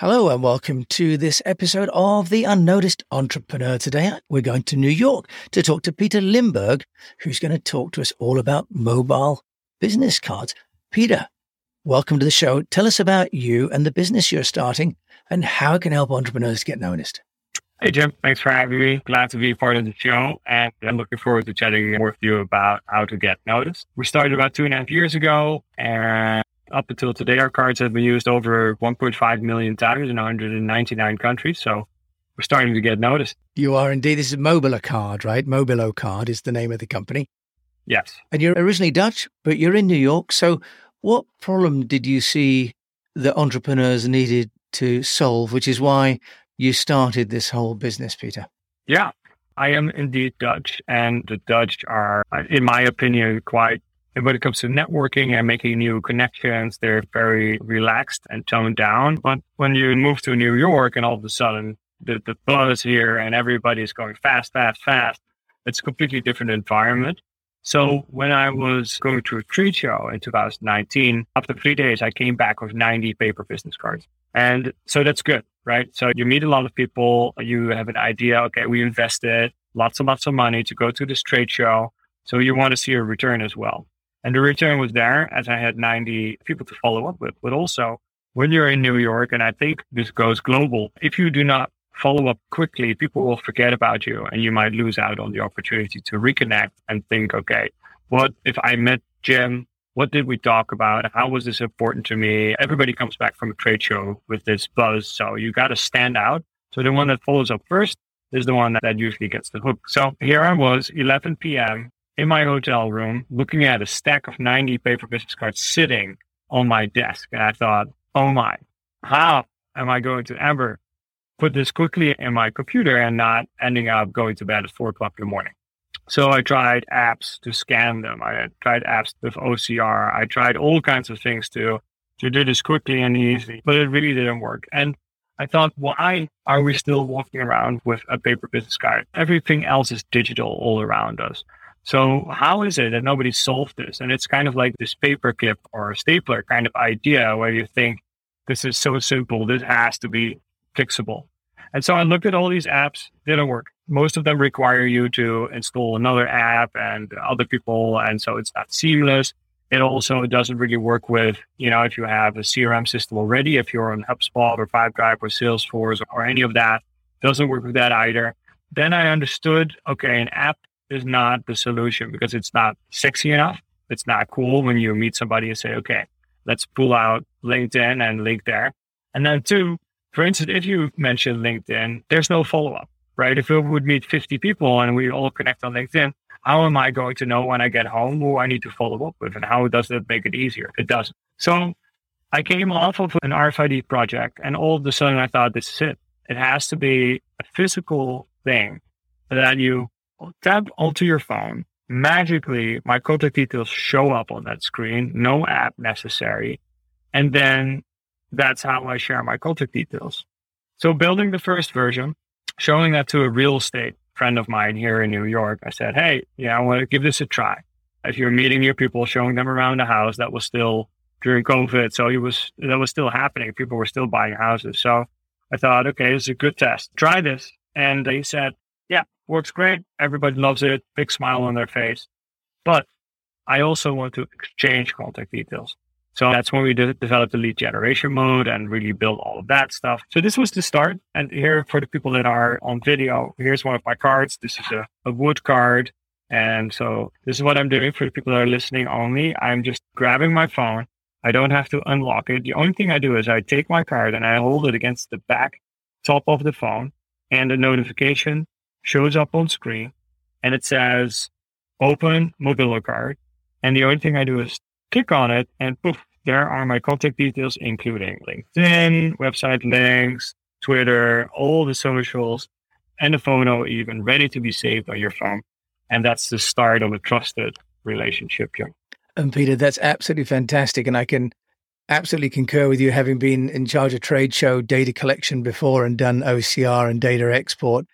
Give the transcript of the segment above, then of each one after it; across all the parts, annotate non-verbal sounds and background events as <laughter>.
Hello and welcome to this episode of The Unnoticed Entrepreneur. Today we're going to New York to talk to Pieter Limburg, who's going to talk to us all about mobile business cards. Pieter, welcome to the show. Tell us about you and the business you're starting and how it can help entrepreneurs get noticed. Hey, Jim. Thanks for having me. Glad to be part of the show. And I'm looking forward to chatting more with you about how to get noticed. We started about two and a half years ago and up until today, our cards have been used over 1.5 million times in 199 countries. So we're starting to get noticed. You are indeed. This is Mobile Card, right? Mobilo Card is the name of the company. Yes. And you're originally Dutch, but you're in New York. So what problem did you see that entrepreneurs needed to solve, which is why you started this whole business, Pieter? Yeah, I am indeed Dutch. And the Dutch are, in my opinion, quite and when it comes to networking and making new connections, they're very relaxed and toned down. But when you move to New York and all of a sudden the, the buzz here and everybody's going fast, fast, fast, it's a completely different environment. So when I was going to a trade show in 2019, after three days, I came back with 90 paper business cards. And so that's good, right? So you meet a lot of people. You have an idea. Okay, we invested lots and lots of money to go to this trade show. So you want to see a return as well. And the return was there as I had 90 people to follow up with. But also, when you're in New York, and I think this goes global, if you do not follow up quickly, people will forget about you and you might lose out on the opportunity to reconnect and think, okay, what if I met Jim? What did we talk about? How was this important to me? Everybody comes back from a trade show with this buzz. So you got to stand out. So the one that follows up first is the one that, usually gets the hook. So here I was, 11 p.m in my hotel room looking at a stack of 90 paper business cards sitting on my desk. And I thought, oh my, how am I going to ever put this quickly in my computer and not ending up going to bed at four o'clock in the morning? So I tried apps to scan them. I tried apps with OCR. I tried all kinds of things to, to do this quickly and easy, but it really didn't work. And I thought, why are we still walking around with a paper business card? Everything else is digital all around us. So how is it that nobody solved this? And it's kind of like this paperclip or stapler kind of idea where you think this is so simple, this has to be fixable. And so I looked at all these apps, didn't work. Most of them require you to install another app and other people. And so it's not seamless. It also doesn't really work with, you know, if you have a CRM system already, if you're on HubSpot or Pipedrive or Salesforce or any of that, doesn't work with that either. Then I understood, okay, an app is not the solution because it's not sexy enough. It's not cool when you meet somebody and say, okay, let's pull out LinkedIn and link there. And then two, for instance, if you mention LinkedIn, there's no follow up, right? If we would meet 50 people and we all connect on LinkedIn, how am I going to know when I get home who I need to follow up with and how does that make it easier? It doesn't. So I came off of an RFID project and all of a sudden I thought this is it. It has to be a physical thing that you tap onto your phone. Magically, my contact details show up on that screen, no app necessary. And then that's how I share my contact details. So building the first version, showing that to a real estate friend of mine here in New York, I said, Hey, yeah, I want to give this a try. If you're meeting your people, showing them around the house, that was still during COVID. So it was, that was still happening. People were still buying houses. So I thought, okay, this is a good test. Try this. And they said, yeah, works great. Everybody loves it. Big smile on their face. But I also want to exchange contact details. So that's when we did develop the lead generation mode and really build all of that stuff. So this was the start. And here for the people that are on video, here's one of my cards. This is a, a wood card. And so this is what I'm doing for the people that are listening only. I'm just grabbing my phone. I don't have to unlock it. The only thing I do is I take my card and I hold it against the back top of the phone and the notification shows up on screen and it says open Mobilo card. And the only thing I do is click on it and poof, there are my contact details, including LinkedIn, website links, Twitter, all the socials, and the photo even ready to be saved on your phone. And that's the start of a trusted relationship here. And Pieter, that's absolutely fantastic. And I can absolutely concur with you having been in charge of trade show data collection before and done OCR and data export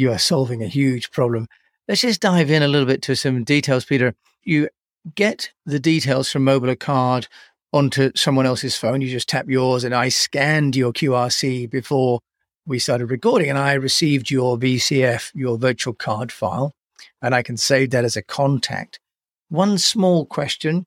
you are solving a huge problem. Let's just dive in a little bit to some details, Pieter. You get the details from Mobilo Card onto someone else's phone. You just tap yours, and I scanned your QRC before we started recording, and I received your VCF, your virtual card file, and I can save that as a contact. One small question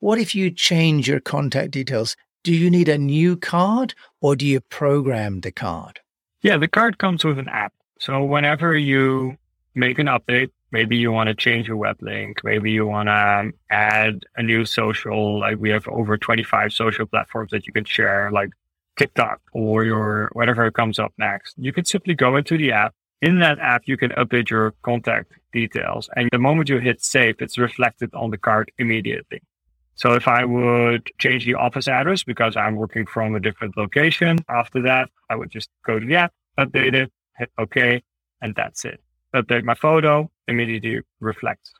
What if you change your contact details? Do you need a new card or do you program the card? Yeah, the card comes with an app. So whenever you make an update, maybe you want to change your web link, maybe you want to um, add a new social, like we have over 25 social platforms that you can share, like TikTok or your whatever comes up next. You can simply go into the app. In that app, you can update your contact details. And the moment you hit save, it's reflected on the card immediately. So if I would change the office address because I'm working from a different location, after that, I would just go to the app, update it, hit OK, and that's it. Update my photo, immediately reflects.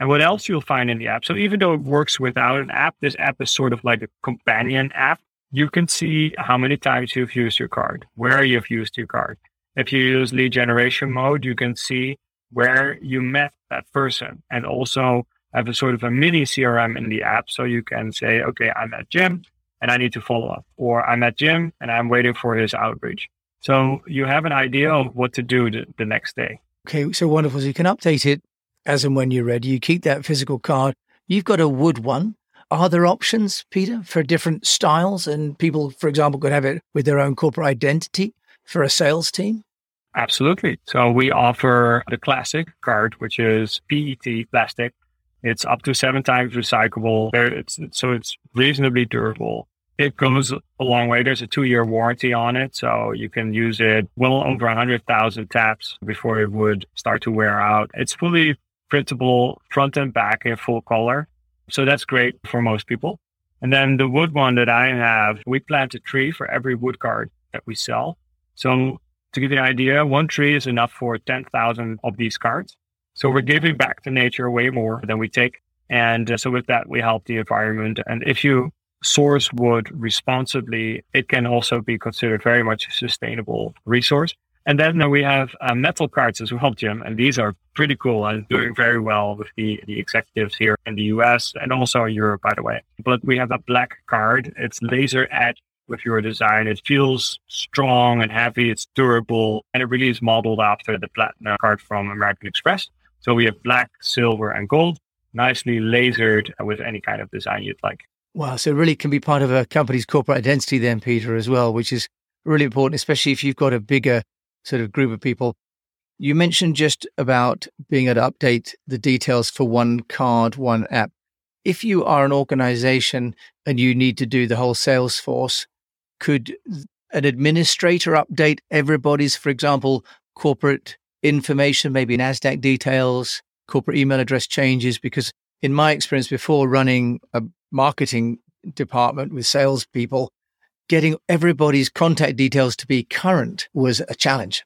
And what else you'll find in the app? So even though it works without an app, this app is sort of like a companion app you can see how many times you've used your card, where you've used your card. If you use lead generation mode, you can see where you met that person and also have a sort of a mini CRM in the app. So you can say, okay, I'm at Jim and I need to follow up, or I'm at Jim and I'm waiting for his outreach. So you have an idea of what to do the, the next day. Okay, so wonderful. So you can update it as and when you're ready. You keep that physical card. You've got a wood one are there options, Pieter, for different styles? And people, for example, could have it with their own corporate identity for a sales team? Absolutely. So we offer the classic card, which is PET plastic. It's up to seven times recyclable. It's, so it's reasonably durable. It goes a long way. There's a two year warranty on it. So you can use it well over 100,000 taps before it would start to wear out. It's fully printable front and back in full color. So that's great for most people. And then the wood one that I have, we plant a tree for every wood card that we sell. So to give you an idea, one tree is enough for 10,000 of these cards. So we're giving back to nature way more than we take. And so with that, we help the environment. And if you source wood responsibly, it can also be considered very much a sustainable resource. And then we have uh, metal cards as well, Jim. And these are pretty cool and doing very well with the, the executives here in the US and also Europe, by the way. But we have a black card. It's laser etched with your design. It feels strong and heavy. It's durable. And it really is modeled after the platinum card from American Express. So we have black, silver, and gold, nicely lasered with any kind of design you'd like. Wow. So it really can be part of a company's corporate identity then, Pieter, as well, which is really important, especially if you've got a bigger sort of group of people. You mentioned just about being able to update the details for one card, one app. If you are an organization and you need to do the whole Salesforce, could an administrator update everybody's, for example, corporate information, maybe NASDAQ details, corporate email address changes? Because in my experience before running a marketing department with salespeople, getting everybody's contact details to be current was a challenge.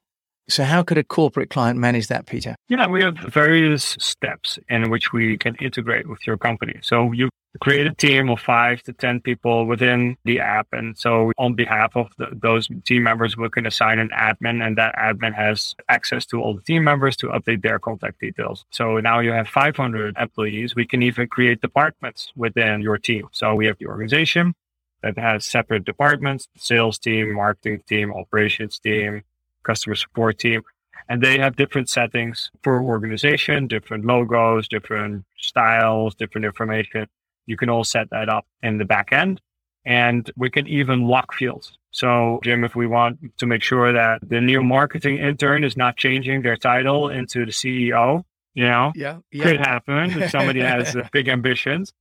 So, how could a corporate client manage that, Pieter? Yeah, we have various steps in which we can integrate with your company. So, you create a team of five to 10 people within the app. And so, on behalf of the, those team members, we can assign an admin, and that admin has access to all the team members to update their contact details. So, now you have 500 employees. We can even create departments within your team. So, we have the organization, that has separate departments, sales team, marketing team, operations team, customer support team. And they have different settings for organization, different logos, different styles, different information. You can all set that up in the back end. And we can even lock fields. So, Jim, if we want to make sure that the new marketing intern is not changing their title into the CEO, you know, yeah, yeah. could happen if somebody has <laughs> big ambitions.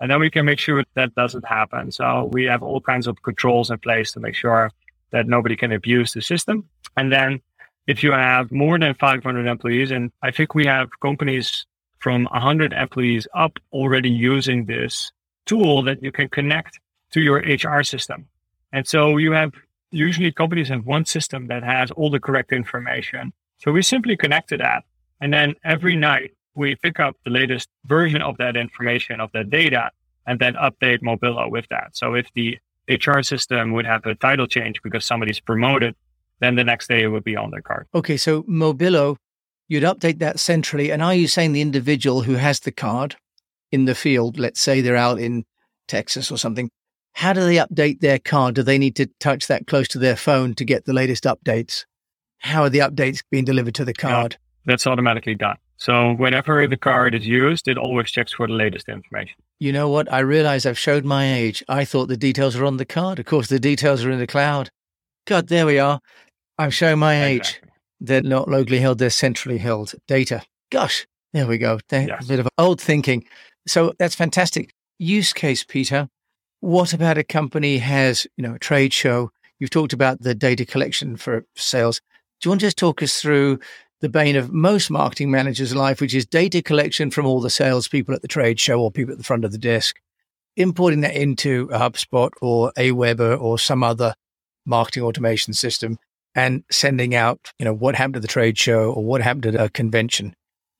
And then we can make sure that doesn't happen. So we have all kinds of controls in place to make sure that nobody can abuse the system. And then if you have more than 500 employees, and I think we have companies from 100 employees up already using this tool that you can connect to your HR system. And so you have usually companies have one system that has all the correct information. So we simply connect to that. And then every night we pick up the latest version of that information, of that data, and then update Mobilo with that. So if the HR system would have a title change because somebody's promoted, then the next day it would be on their card. Okay, so Mobilo, you'd update that centrally. And are you saying the individual who has the card in the field, let's say they're out in Texas or something, How do they update their card? Do they need to touch that close to their phone to get the latest updates? How are the updates being delivered to the card? That's automatically done. So whenever the card is used, it always checks for the latest information. You know what? I realize I've showed my age. I thought the details were on the card. Of course, the details are in the cloud. God, there we are. I'm showing my age. They're not locally held, they're centrally held data. Gosh, there we go. Yes. A bit of old thinking. So that's fantastic. Use case, Pieter. What about a company has, you know, a trade show? You've talked about the data collection for sales. Do you want to just talk us through the bane of most marketing managers' life, which is data collection from all the salespeople at the trade show or people at the front of the desk, importing that into a HubSpot or Aweber or some other marketing automation system and sending out, you know, what happened at the trade show or what happened at a convention.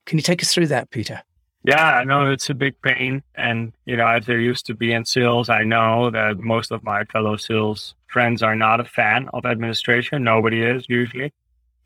Can you take us through that, Pieter? Yeah, I know it's a big pain. And, you know, as there used to be in sales, I know that most of my fellow sales friends are not a fan of administration. Nobody is usually.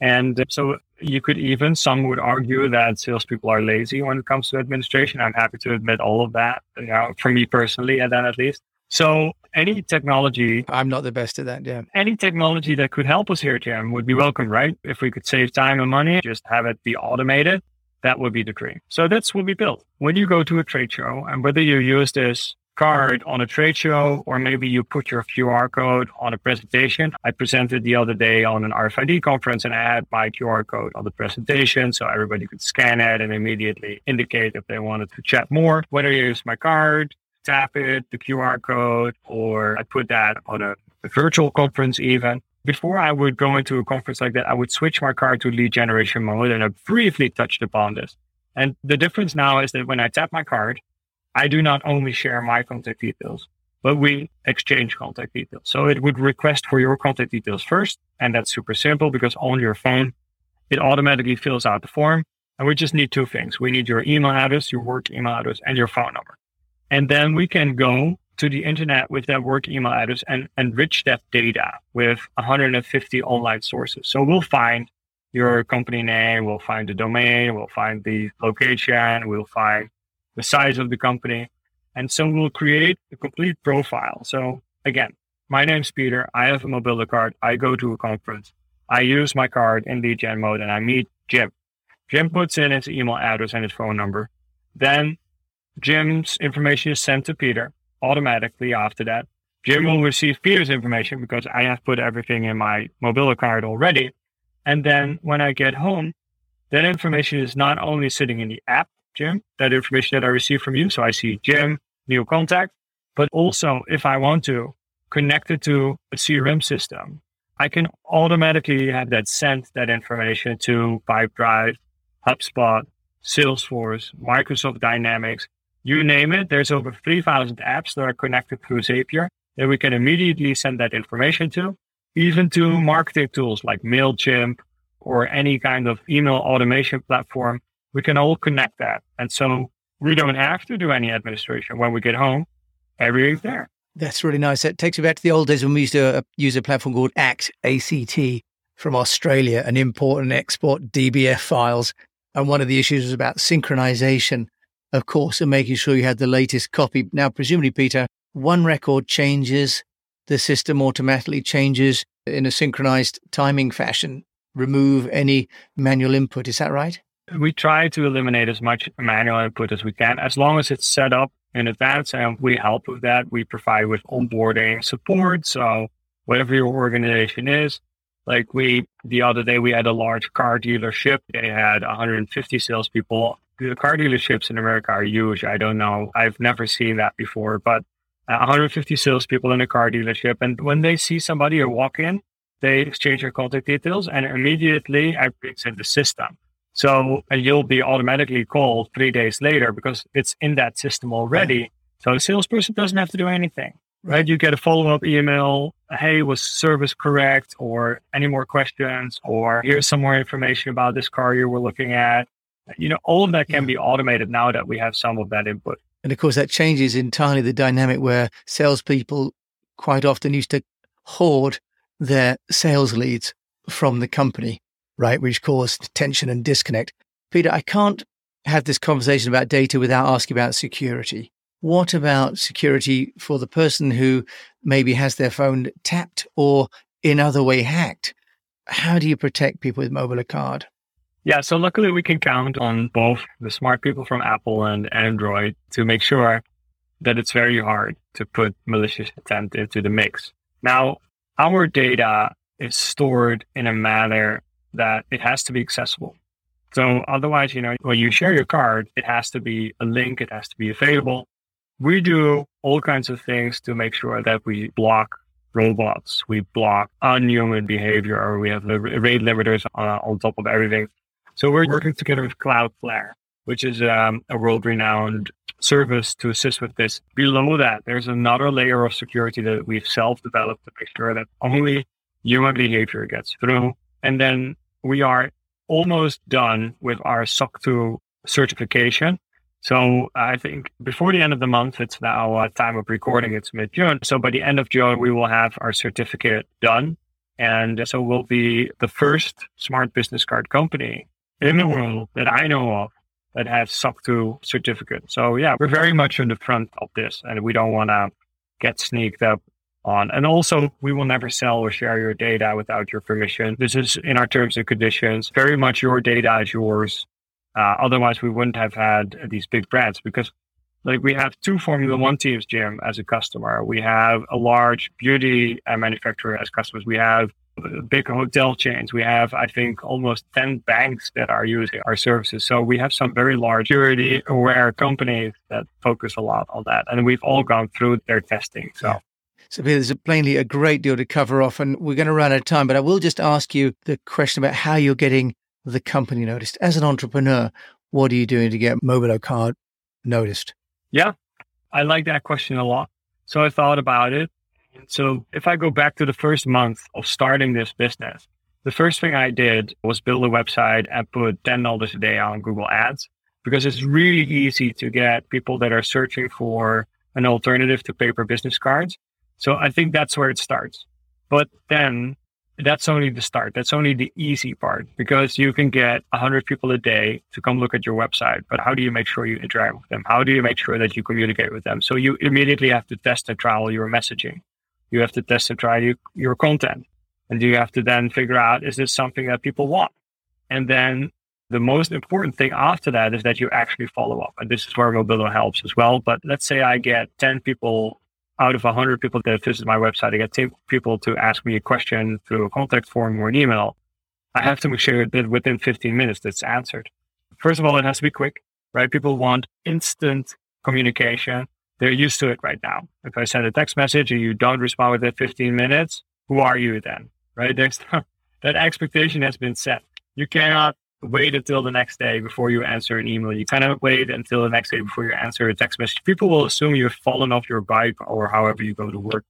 And so you could even, some would argue that salespeople are lazy when it comes to administration. I'm happy to admit all of that, you know, for me personally, and then at least. So any technology. I'm not the best at that, yeah. Any technology that could help us here, Jim, would be welcome, right? If we could save time and money, just have it be automated, that would be the dream. So that's what we built. When you go to a trade show, and whether you use this card on a trade show, or maybe you put your QR code on a presentation. I presented the other day on an RFID conference and I had my QR code on the presentation so everybody could scan it and immediately indicate if they wanted to chat more. Whether you use my card, tap it, the QR code, or I put that on a, virtual conference even. Before I would go into a conference like that, I would switch my card to lead generation mode and I briefly touched upon this. And the difference now is that when I tap my card, I do not only share my contact details, but we exchange contact details. So it would request for your contact details first. And that's super simple because on your phone, it automatically fills out the form. And we just need two things. We need your email address, your work email address, and your phone number. And then we can go to the internet with that work email address and enrich that data with 150 online sources. So we'll find your company name, we'll find the domain, we'll find the location, we'll find the size of the company. And so we'll create a complete profile. So again, my name's Pieter. I have a Mobilo card. I go to a conference. I use my card in lead gen mode and I meet Jim. Jim puts in his email address and his phone number. Then Jim's information is sent to Pieter automatically after that. Jim will receive Pieter's information because I have put everything in my Mobilo card already. And then when I get home, that information is not only sitting in the app, Jim, that information that I receive from you. So I see Jim, new contact, but also if I want to connect it to a CRM system, I can automatically have that sent that information to Pipedrive, HubSpot, Salesforce, Microsoft Dynamics, you name it. There's over 3,000 apps that are connected through Zapier that we can immediately send that information to, even to marketing tools like MailChimp or any kind of email automation platform we can all connect that. And so we don't have to do any administration. When we get home, everything's there. That's really nice. That takes me back to the old days when we used to uh, use a platform called ACT, ACT from Australia and import and export DBF files. And one of the issues was about synchronization, of course, and making sure you had the latest copy. Now, presumably, Pieter, one record changes, the system automatically changes in a synchronized timing fashion, remove any manual input. Is that right? we try to eliminate as much manual input as we can, as long as it's set up in advance and we help with that. We provide with onboarding support. So whatever your organization is, like we, the other day, we had a large car dealership. They had 150 salespeople. The car dealerships in America are huge. I don't know. I've never seen that before, but uh, 150 salespeople in a car dealership. And when they see somebody or walk in, they exchange their contact details and immediately everything's in the system. So and you'll be automatically called three days later because it's in that system already. So the salesperson doesn't have to do anything, right? You get a follow up email. Hey, was service correct? Or any more questions? Or here's some more information about this car you were looking at. You know, all of that can be automated now that we have some of that input. And of course, that changes entirely the dynamic where salespeople quite often used to hoard their sales leads from the company right, which caused tension and disconnect. Pieter, I can't have this conversation about data without asking about security. what about security for the person who maybe has their phone tapped or in other way hacked? How do you protect people with Mobilo card? Yeah, so luckily we can count on both the smart people from Apple and Android to make sure that it's very hard to put malicious intent into the mix. Now, our data is stored in a manner that it has to be accessible. So otherwise, you know, when you share your card, it has to be a link, it has to be available. We do all kinds of things to make sure that we block robots, we block unhuman behavior, or we have rate limiters on, on top of everything. So we're working together with Cloudflare, which is um, a world renowned service to assist with this. Below that, there's another layer of security that we've self developed to make sure that only human behavior gets through. And then we are almost done with our SOC 2 certification. So I think before the end of the month, it's now uh, time of recording, it's mid June. So by the end of June, we will have our certificate done. And so we'll be the first smart business card company in the world that I know of that has SOC 2 certificate. So yeah, we're very much on the front of this and we don't want to get sneaked up on. And also, we will never sell or share your data without your permission. This is in our terms and conditions. Very much your data is yours. Uh, otherwise, we wouldn't have had these big brands because, like, we have two Formula One teams, Jim, as a customer. We have a large beauty manufacturer as customers. We have big hotel chains. We have, I think, almost 10 banks that are using our services. So we have some very large security aware companies that focus a lot on that. And we've all gone through their testing. So. Yeah. So there's plainly a great deal to cover off, and we're going to run out of time. But I will just ask you the question about how you're getting the company noticed. As an entrepreneur, what are you doing to get Mobilo Card noticed? Yeah, I like that question a lot. So I thought about it. So if I go back to the first month of starting this business, the first thing I did was build a website and put $10 a day on Google Ads because it's really easy to get people that are searching for an alternative to paper business cards so I think that's where it starts. But then that's only the start. That's only the easy part because you can get 100 people a day to come look at your website. But how do you make sure you interact with them? How do you make sure that you communicate with them? So you immediately have to test and trial your messaging. You have to test and try your, your content. And you have to then figure out is this something that people want? And then the most important thing after that is that you actually follow up. And this is where Mobilo helps as well. But let's say I get 10 people out of 100 people that visit my website, I get 10 people to ask me a question through a contact form or an email. I have to make sure that within 15 minutes that's answered. First of all, it has to be quick, right? People want instant communication. They're used to it right now. If I send a text message and you don't respond within 15 minutes, who are you then? Right? There's <laughs> that expectation has been set. You cannot wait until the next day before you answer an email. You cannot wait until the next day before you answer a text message. People will assume you've fallen off your bike or however you go to work,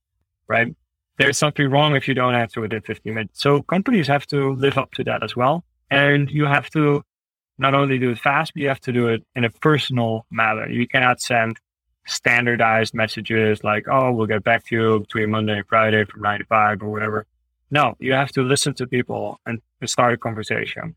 right? There's something wrong if you don't answer within 15 minutes. So companies have to live up to that as well. And you have to not only do it fast, but you have to do it in a personal manner. You cannot send standardized messages like, oh, we'll get back to you between Monday and Friday from nine to five or whatever. No, you have to listen to people and start a conversation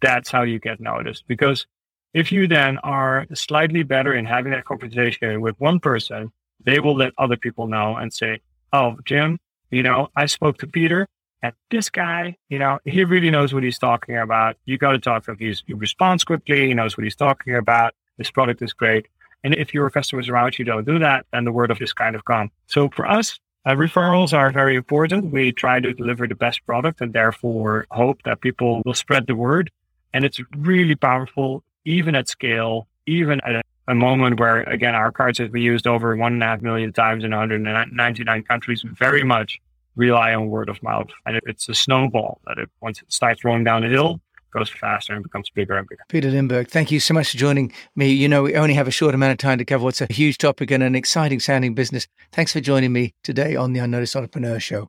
that's how you get noticed. Because if you then are slightly better in having that conversation with one person, they will let other people know and say, Oh, Jim, you know, I spoke to Pieter and this guy, you know, he really knows what he's talking about. You got to talk to him. He's, he responds quickly. He knows what he's talking about. This product is great. And if your customers around you don't do that, then the word of is kind of gone. So for us, uh, referrals are very important. We try to deliver the best product and therefore hope that people will spread the word. And it's really powerful, even at scale, even at a, a moment where, again, our cards have been used over one and a half million times in 199 countries, very much rely on word of mouth. And it's a snowball that it, once it starts rolling down the hill, goes faster and becomes bigger and bigger. Pieter Limburg, thank you so much for joining me. You know, we only have a short amount of time to cover what's a huge topic and an exciting sounding business. Thanks for joining me today on the Unnoticed Entrepreneur Show.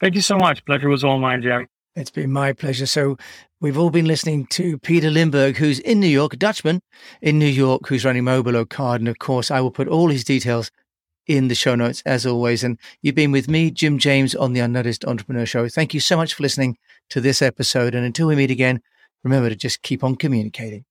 Thank you so much. Pleasure was all mine, Jerry. It's been my pleasure. So we've all been listening to Pieter Limburg, who's in New York, a Dutchman in New York, who's running Mobilo Card. And of course, I will put all his details in the show notes as always. And you've been with me, Jim James, on the Unnoticed Entrepreneur Show. Thank you so much for listening to this episode. And until we meet again, remember to just keep on communicating.